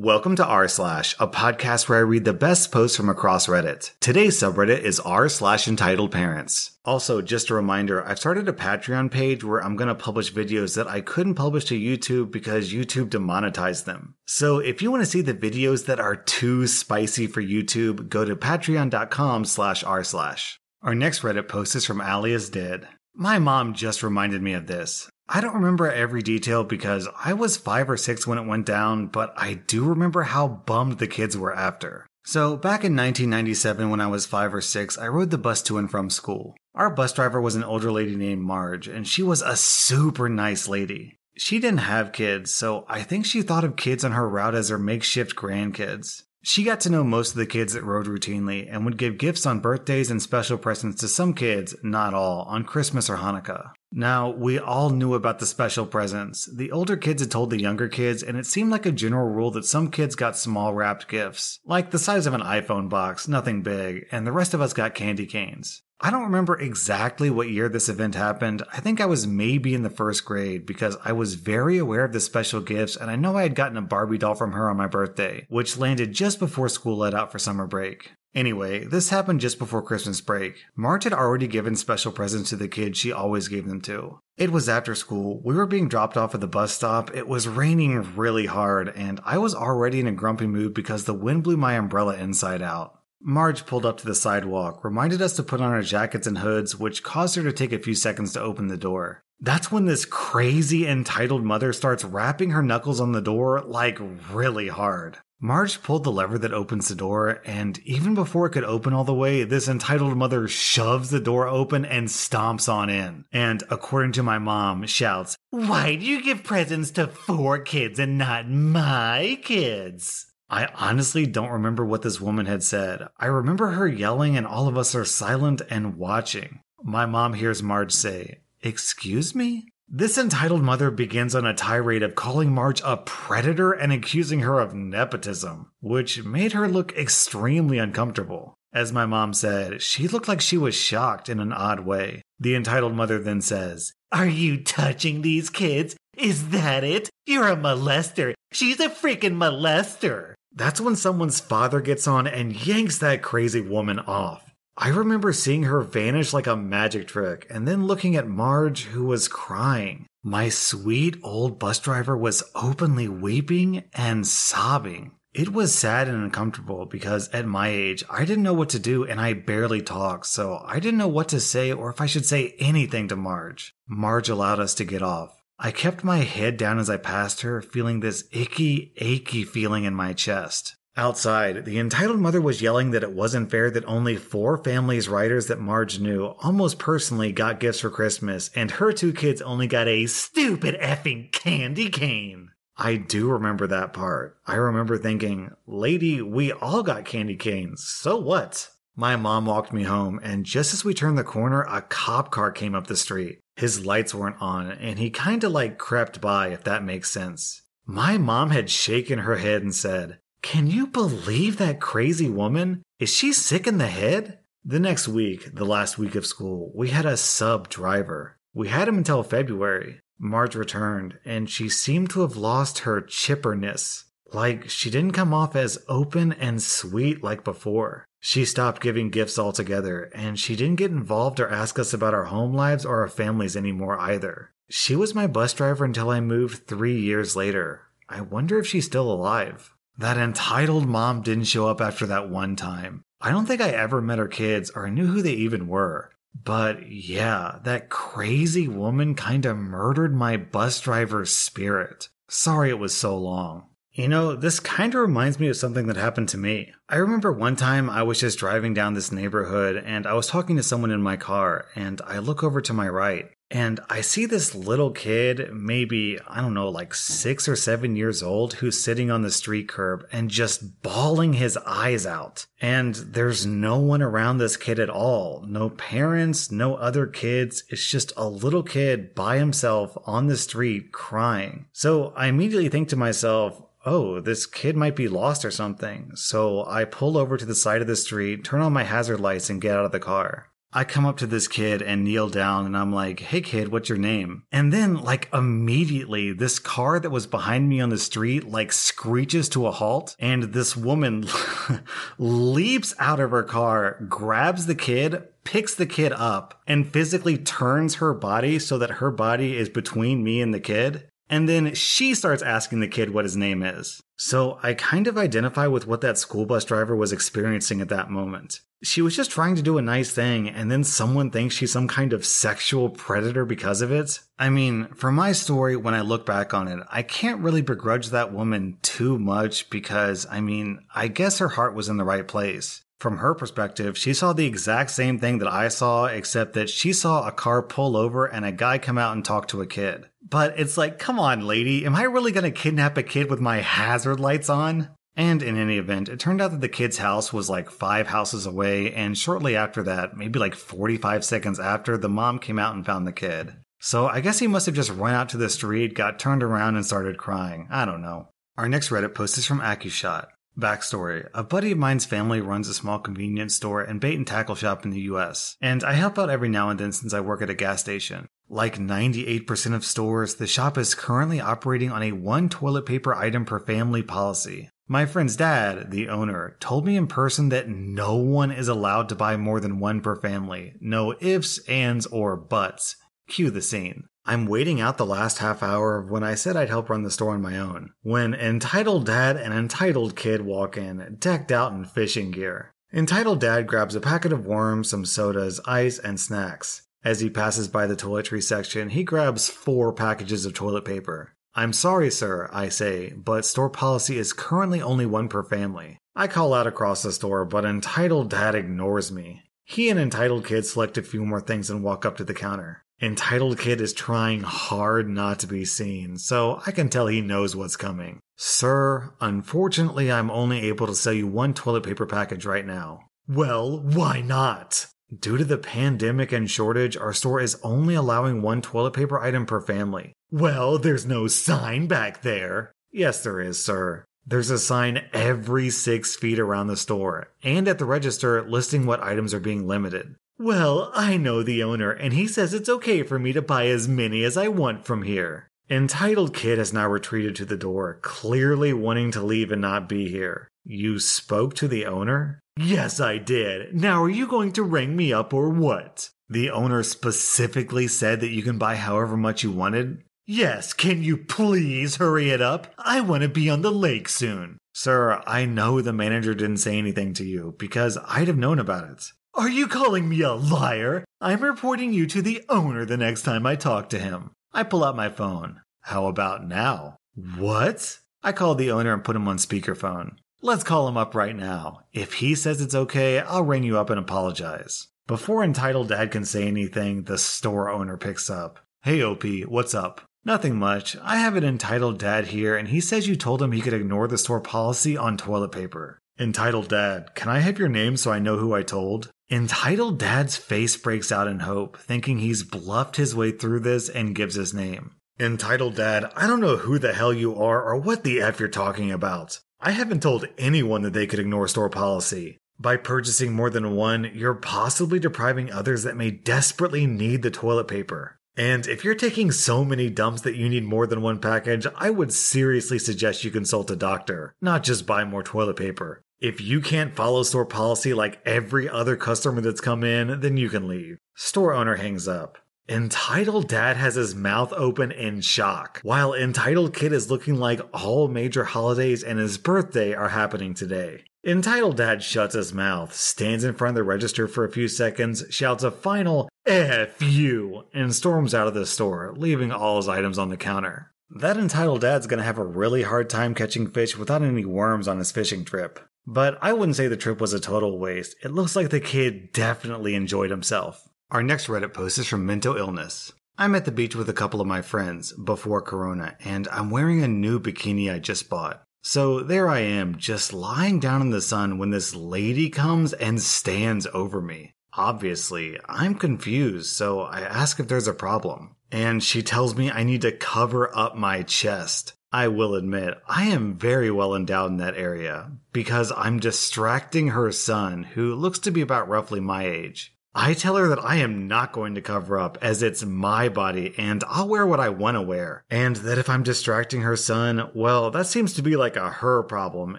Welcome to r slash, a podcast where I read the best posts from across Reddit. Today's subreddit is r slash entitled parents. Also, just a reminder, I've started a Patreon page where I'm going to publish videos that I couldn't publish to YouTube because YouTube demonetized them. So if you want to see the videos that are too spicy for YouTube, go to patreon.com slash r slash. Our next Reddit post is from Alias Dead. My mom just reminded me of this. I don't remember every detail because I was five or six when it went down, but I do remember how bummed the kids were after. So, back in 1997, when I was five or six, I rode the bus to and from school. Our bus driver was an older lady named Marge, and she was a super nice lady. She didn't have kids, so I think she thought of kids on her route as her makeshift grandkids. She got to know most of the kids that rode routinely and would give gifts on birthdays and special presents to some kids, not all, on Christmas or Hanukkah. Now, we all knew about the special presents. The older kids had told the younger kids, and it seemed like a general rule that some kids got small wrapped gifts, like the size of an iPhone box, nothing big, and the rest of us got candy canes. I don't remember exactly what year this event happened. I think I was maybe in the first grade because I was very aware of the special gifts and I know I had gotten a Barbie doll from her on my birthday, which landed just before school let out for summer break. Anyway, this happened just before Christmas break. Marge had already given special presents to the kids she always gave them to. It was after school, we were being dropped off at the bus stop, it was raining really hard, and I was already in a grumpy mood because the wind blew my umbrella inside out. Marge pulled up to the sidewalk, reminded us to put on our jackets and hoods, which caused her to take a few seconds to open the door. That's when this crazy entitled mother starts rapping her knuckles on the door like really hard. Marge pulled the lever that opens the door, and even before it could open all the way, this entitled mother shoves the door open and stomps on in. And according to my mom, shouts, Why do you give presents to four kids and not my kids? I honestly don't remember what this woman had said. I remember her yelling, and all of us are silent and watching. My mom hears Marge say, Excuse me? This entitled mother begins on a tirade of calling Marge a predator and accusing her of nepotism, which made her look extremely uncomfortable. As my mom said, she looked like she was shocked in an odd way. The entitled mother then says, Are you touching these kids? Is that it? You're a molester. She's a freaking molester. That's when someone's father gets on and yanks that crazy woman off. I remember seeing her vanish like a magic trick and then looking at Marge, who was crying. My sweet old bus driver was openly weeping and sobbing. It was sad and uncomfortable because at my age, I didn't know what to do and I barely talked, so I didn't know what to say or if I should say anything to Marge. Marge allowed us to get off. I kept my head down as I passed her, feeling this icky, achy feeling in my chest. Outside, the entitled mother was yelling that it wasn't fair that only four families' writers that Marge knew almost personally got gifts for Christmas, and her two kids only got a stupid effing candy cane. I do remember that part. I remember thinking, Lady, we all got candy canes, so what? My mom walked me home, and just as we turned the corner, a cop car came up the street his lights weren't on, and he kinda like crept by, if that makes sense. My mom had shaken her head and said, Can you believe that crazy woman? Is she sick in the head? The next week, the last week of school, we had a sub driver. We had him until February. Marge returned, and she seemed to have lost her chipperness. Like, she didn't come off as open and sweet like before. She stopped giving gifts altogether, and she didn't get involved or ask us about our home lives or our families anymore either. She was my bus driver until I moved three years later. I wonder if she's still alive. That entitled mom didn't show up after that one time. I don't think I ever met her kids or knew who they even were. But yeah, that crazy woman kinda murdered my bus driver's spirit. Sorry it was so long. You know, this kind of reminds me of something that happened to me. I remember one time I was just driving down this neighborhood and I was talking to someone in my car and I look over to my right and I see this little kid, maybe, I don't know, like six or seven years old, who's sitting on the street curb and just bawling his eyes out. And there's no one around this kid at all. No parents, no other kids. It's just a little kid by himself on the street crying. So I immediately think to myself, oh, this kid might be lost or something. So I pull over to the side of the street, turn on my hazard lights, and get out of the car. I come up to this kid and kneel down and I'm like, hey kid, what's your name? And then, like, immediately, this car that was behind me on the street, like, screeches to a halt. And this woman leaps out of her car, grabs the kid, picks the kid up, and physically turns her body so that her body is between me and the kid. And then she starts asking the kid what his name is. So I kind of identify with what that school bus driver was experiencing at that moment. She was just trying to do a nice thing, and then someone thinks she's some kind of sexual predator because of it. I mean, for my story, when I look back on it, I can't really begrudge that woman too much because, I mean, I guess her heart was in the right place. From her perspective, she saw the exact same thing that I saw, except that she saw a car pull over and a guy come out and talk to a kid. But it's like, come on, lady, am I really gonna kidnap a kid with my hazard lights on? And in any event, it turned out that the kid's house was like five houses away, and shortly after that, maybe like 45 seconds after, the mom came out and found the kid. So I guess he must have just run out to the street, got turned around, and started crying. I don't know. Our next Reddit post is from AccuShot. Backstory A buddy of mine's family runs a small convenience store and bait and tackle shop in the US, and I help out every now and then since I work at a gas station. Like 98% of stores, the shop is currently operating on a one toilet paper item per family policy. My friend's dad, the owner, told me in person that no one is allowed to buy more than one per family. No ifs, ands, or buts. Cue the scene. I'm waiting out the last half hour of when I said I'd help run the store on my own. When entitled dad and entitled kid walk in, decked out in fishing gear. Entitled dad grabs a packet of worms, some sodas, ice, and snacks. As he passes by the toiletry section, he grabs four packages of toilet paper. I'm sorry, sir, I say, but store policy is currently only one per family. I call out across the store, but entitled dad ignores me. He and entitled kid select a few more things and walk up to the counter. Entitled Kid is trying hard not to be seen, so I can tell he knows what's coming. Sir, unfortunately, I'm only able to sell you one toilet paper package right now. Well, why not? Due to the pandemic and shortage, our store is only allowing one toilet paper item per family. Well, there's no sign back there. Yes, there is, sir. There's a sign every six feet around the store and at the register listing what items are being limited. Well, I know the owner, and he says it's okay for me to buy as many as I want from here. Entitled Kid has now retreated to the door, clearly wanting to leave and not be here. You spoke to the owner? Yes, I did. Now are you going to ring me up or what? The owner specifically said that you can buy however much you wanted? Yes, can you please hurry it up? I want to be on the lake soon. Sir, I know the manager didn't say anything to you because I'd have known about it. Are you calling me a liar? I'm reporting you to the owner the next time I talk to him. I pull out my phone. How about now? What? I call the owner and put him on speakerphone. Let's call him up right now. If he says it's okay, I'll ring you up and apologize. Before entitled dad can say anything, the store owner picks up. Hey OP, what's up? Nothing much. I have an entitled dad here and he says you told him he could ignore the store policy on toilet paper. Entitled dad, can I have your name so I know who I told? Entitled Dad's face breaks out in hope, thinking he's bluffed his way through this and gives his name. Entitled Dad, I don't know who the hell you are or what the F you're talking about. I haven't told anyone that they could ignore store policy. By purchasing more than one, you're possibly depriving others that may desperately need the toilet paper. And if you're taking so many dumps that you need more than one package, I would seriously suggest you consult a doctor, not just buy more toilet paper. If you can't follow store policy like every other customer that's come in, then you can leave. Store owner hangs up. Entitled Dad has his mouth open in shock, while Entitled Kid is looking like all major holidays and his birthday are happening today. Entitled Dad shuts his mouth, stands in front of the register for a few seconds, shouts a final F you, and storms out of the store, leaving all his items on the counter. That entitled dad's gonna have a really hard time catching fish without any worms on his fishing trip. But I wouldn't say the trip was a total waste. It looks like the kid definitely enjoyed himself. Our next Reddit post is from Mental Illness. I'm at the beach with a couple of my friends before Corona, and I'm wearing a new bikini I just bought. So there I am, just lying down in the sun when this lady comes and stands over me. Obviously, I'm confused, so I ask if there's a problem. And she tells me I need to cover up my chest. I will admit, I am very well endowed in that area because I'm distracting her son, who looks to be about roughly my age. I tell her that I am not going to cover up as it's my body and I'll wear what I want to wear. And that if I'm distracting her son, well, that seems to be like a her problem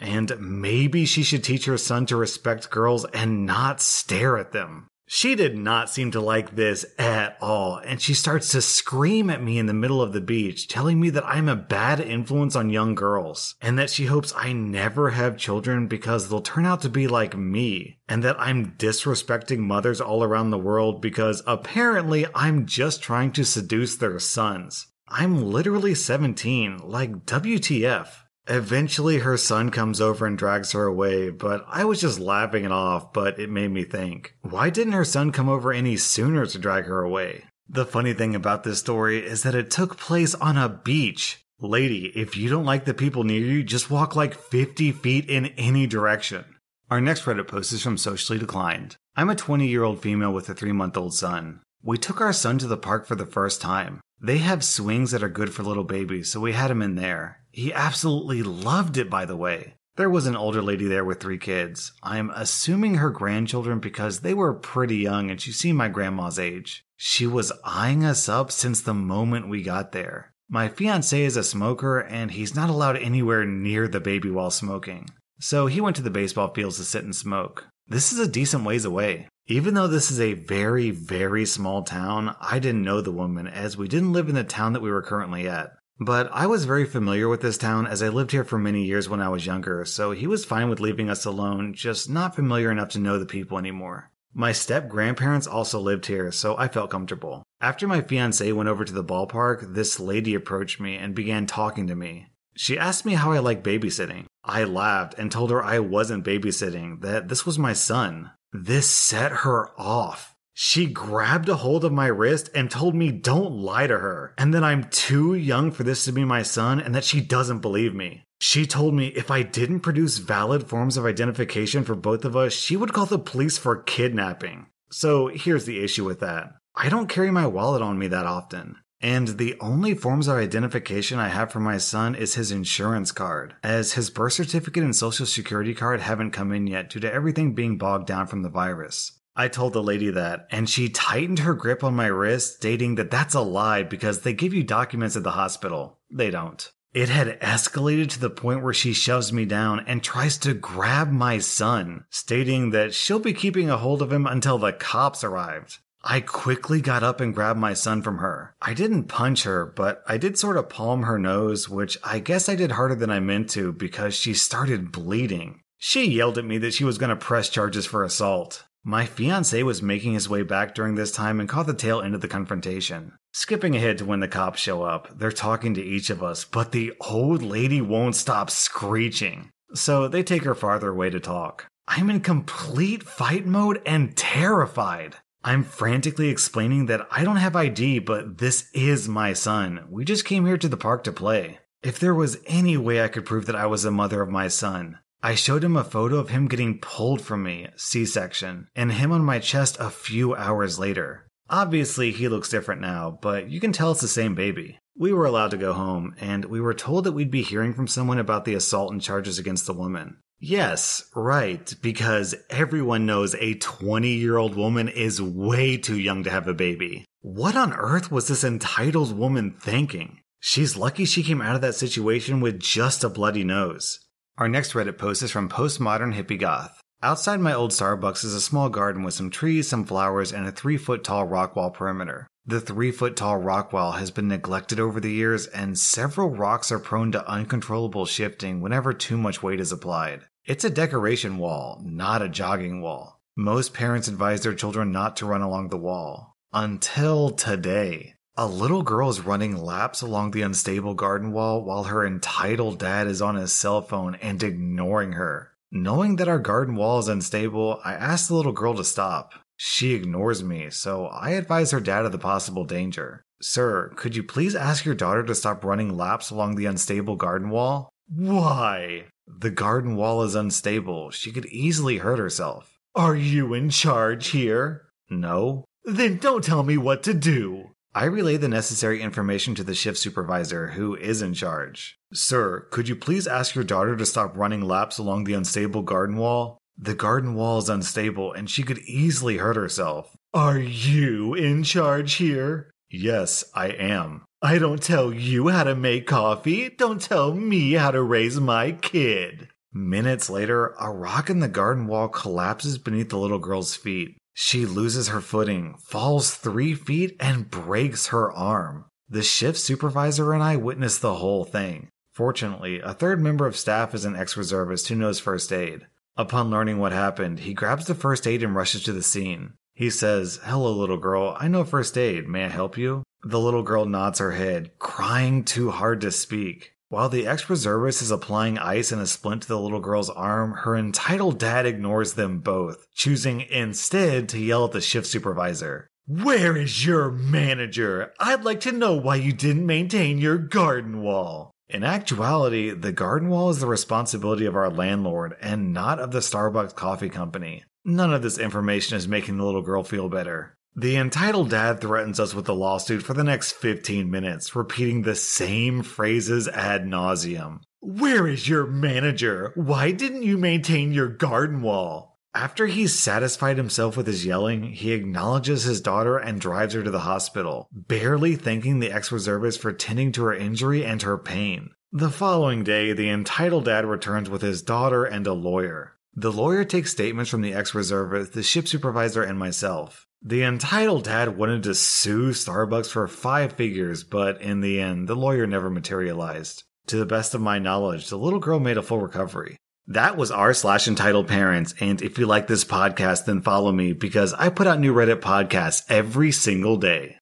and maybe she should teach her son to respect girls and not stare at them. She did not seem to like this at all, and she starts to scream at me in the middle of the beach, telling me that I'm a bad influence on young girls, and that she hopes I never have children because they'll turn out to be like me, and that I'm disrespecting mothers all around the world because apparently I'm just trying to seduce their sons. I'm literally 17, like WTF. Eventually, her son comes over and drags her away, but I was just laughing it off, but it made me think why didn't her son come over any sooner to drag her away? The funny thing about this story is that it took place on a beach. Lady, if you don't like the people near you, just walk like 50 feet in any direction. Our next Reddit post is from Socially Declined. I'm a 20 year old female with a 3 month old son. We took our son to the park for the first time. They have swings that are good for little babies, so we had him in there. He absolutely loved it, by the way. There was an older lady there with three kids. I'm assuming her grandchildren because they were pretty young and she seemed my grandma's age. She was eyeing us up since the moment we got there. My fiance is a smoker and he's not allowed anywhere near the baby while smoking. So he went to the baseball fields to sit and smoke. This is a decent ways away. Even though this is a very, very small town, I didn't know the woman as we didn't live in the town that we were currently at. But I was very familiar with this town as I lived here for many years when I was younger, so he was fine with leaving us alone, just not familiar enough to know the people anymore. My step grandparents also lived here, so I felt comfortable. After my fiance went over to the ballpark, this lady approached me and began talking to me. She asked me how I like babysitting. I laughed and told her I wasn't babysitting, that this was my son. This set her off. She grabbed a hold of my wrist and told me don't lie to her, and that I'm too young for this to be my son, and that she doesn't believe me. She told me if I didn't produce valid forms of identification for both of us, she would call the police for kidnapping. So here's the issue with that I don't carry my wallet on me that often. And the only forms of identification I have for my son is his insurance card, as his birth certificate and social security card haven't come in yet due to everything being bogged down from the virus. I told the lady that, and she tightened her grip on my wrist, stating that that's a lie because they give you documents at the hospital. They don't. It had escalated to the point where she shoves me down and tries to grab my son, stating that she'll be keeping a hold of him until the cops arrived. I quickly got up and grabbed my son from her. I didn't punch her, but I did sort of palm her nose, which I guess I did harder than I meant to because she started bleeding. She yelled at me that she was going to press charges for assault. My fiance was making his way back during this time and caught the tail end of the confrontation. Skipping ahead to when the cops show up, they're talking to each of us, but the old lady won't stop screeching. So they take her farther away to talk. I'm in complete fight mode and terrified. I'm frantically explaining that I don't have ID, but this is my son. We just came here to the park to play. If there was any way I could prove that I was the mother of my son, I showed him a photo of him getting pulled from me, C section, and him on my chest a few hours later. Obviously, he looks different now, but you can tell it's the same baby. We were allowed to go home, and we were told that we'd be hearing from someone about the assault and charges against the woman. Yes, right, because everyone knows a 20 year old woman is way too young to have a baby. What on earth was this entitled woman thinking? She's lucky she came out of that situation with just a bloody nose. Our next Reddit post is from Postmodern Hippie Goth. Outside my old Starbucks is a small garden with some trees, some flowers, and a three foot tall rock wall perimeter. The three foot tall rock wall has been neglected over the years, and several rocks are prone to uncontrollable shifting whenever too much weight is applied. It's a decoration wall, not a jogging wall. Most parents advise their children not to run along the wall. Until today. A little girl is running laps along the unstable garden wall while her entitled dad is on his cell phone and ignoring her. Knowing that our garden wall is unstable, I ask the little girl to stop. She ignores me, so I advise her dad of the possible danger. Sir, could you please ask your daughter to stop running laps along the unstable garden wall? Why? The garden wall is unstable. She could easily hurt herself. Are you in charge here? No. Then don't tell me what to do. I relay the necessary information to the shift supervisor, who is in charge. Sir, could you please ask your daughter to stop running laps along the unstable garden wall? The garden wall is unstable and she could easily hurt herself. Are you in charge here? Yes, I am. I don't tell you how to make coffee. Don't tell me how to raise my kid. Minutes later, a rock in the garden wall collapses beneath the little girl's feet. She loses her footing, falls three feet, and breaks her arm. The shift supervisor and I witness the whole thing. Fortunately, a third member of staff is an ex reservist who knows first aid. Upon learning what happened, he grabs the first aid and rushes to the scene. He says, Hello, little girl. I know first aid. May I help you? The little girl nods her head, crying too hard to speak. While the ex reservist is applying ice and a splint to the little girl's arm, her entitled dad ignores them both, choosing instead to yell at the shift supervisor. Where is your manager? I'd like to know why you didn't maintain your garden wall. In actuality, the garden wall is the responsibility of our landlord and not of the Starbucks Coffee Company. None of this information is making the little girl feel better. The entitled dad threatens us with a lawsuit for the next 15 minutes, repeating the same phrases ad nauseum. Where is your manager? Why didn't you maintain your garden wall? After he's satisfied himself with his yelling, he acknowledges his daughter and drives her to the hospital, barely thanking the ex reservist for tending to her injury and her pain. The following day, the entitled dad returns with his daughter and a lawyer. The lawyer takes statements from the ex reservist, the ship supervisor, and myself. The entitled dad wanted to sue Starbucks for five figures, but in the end, the lawyer never materialized. To the best of my knowledge, the little girl made a full recovery. That was r slash entitled parents. And if you like this podcast, then follow me because I put out new Reddit podcasts every single day.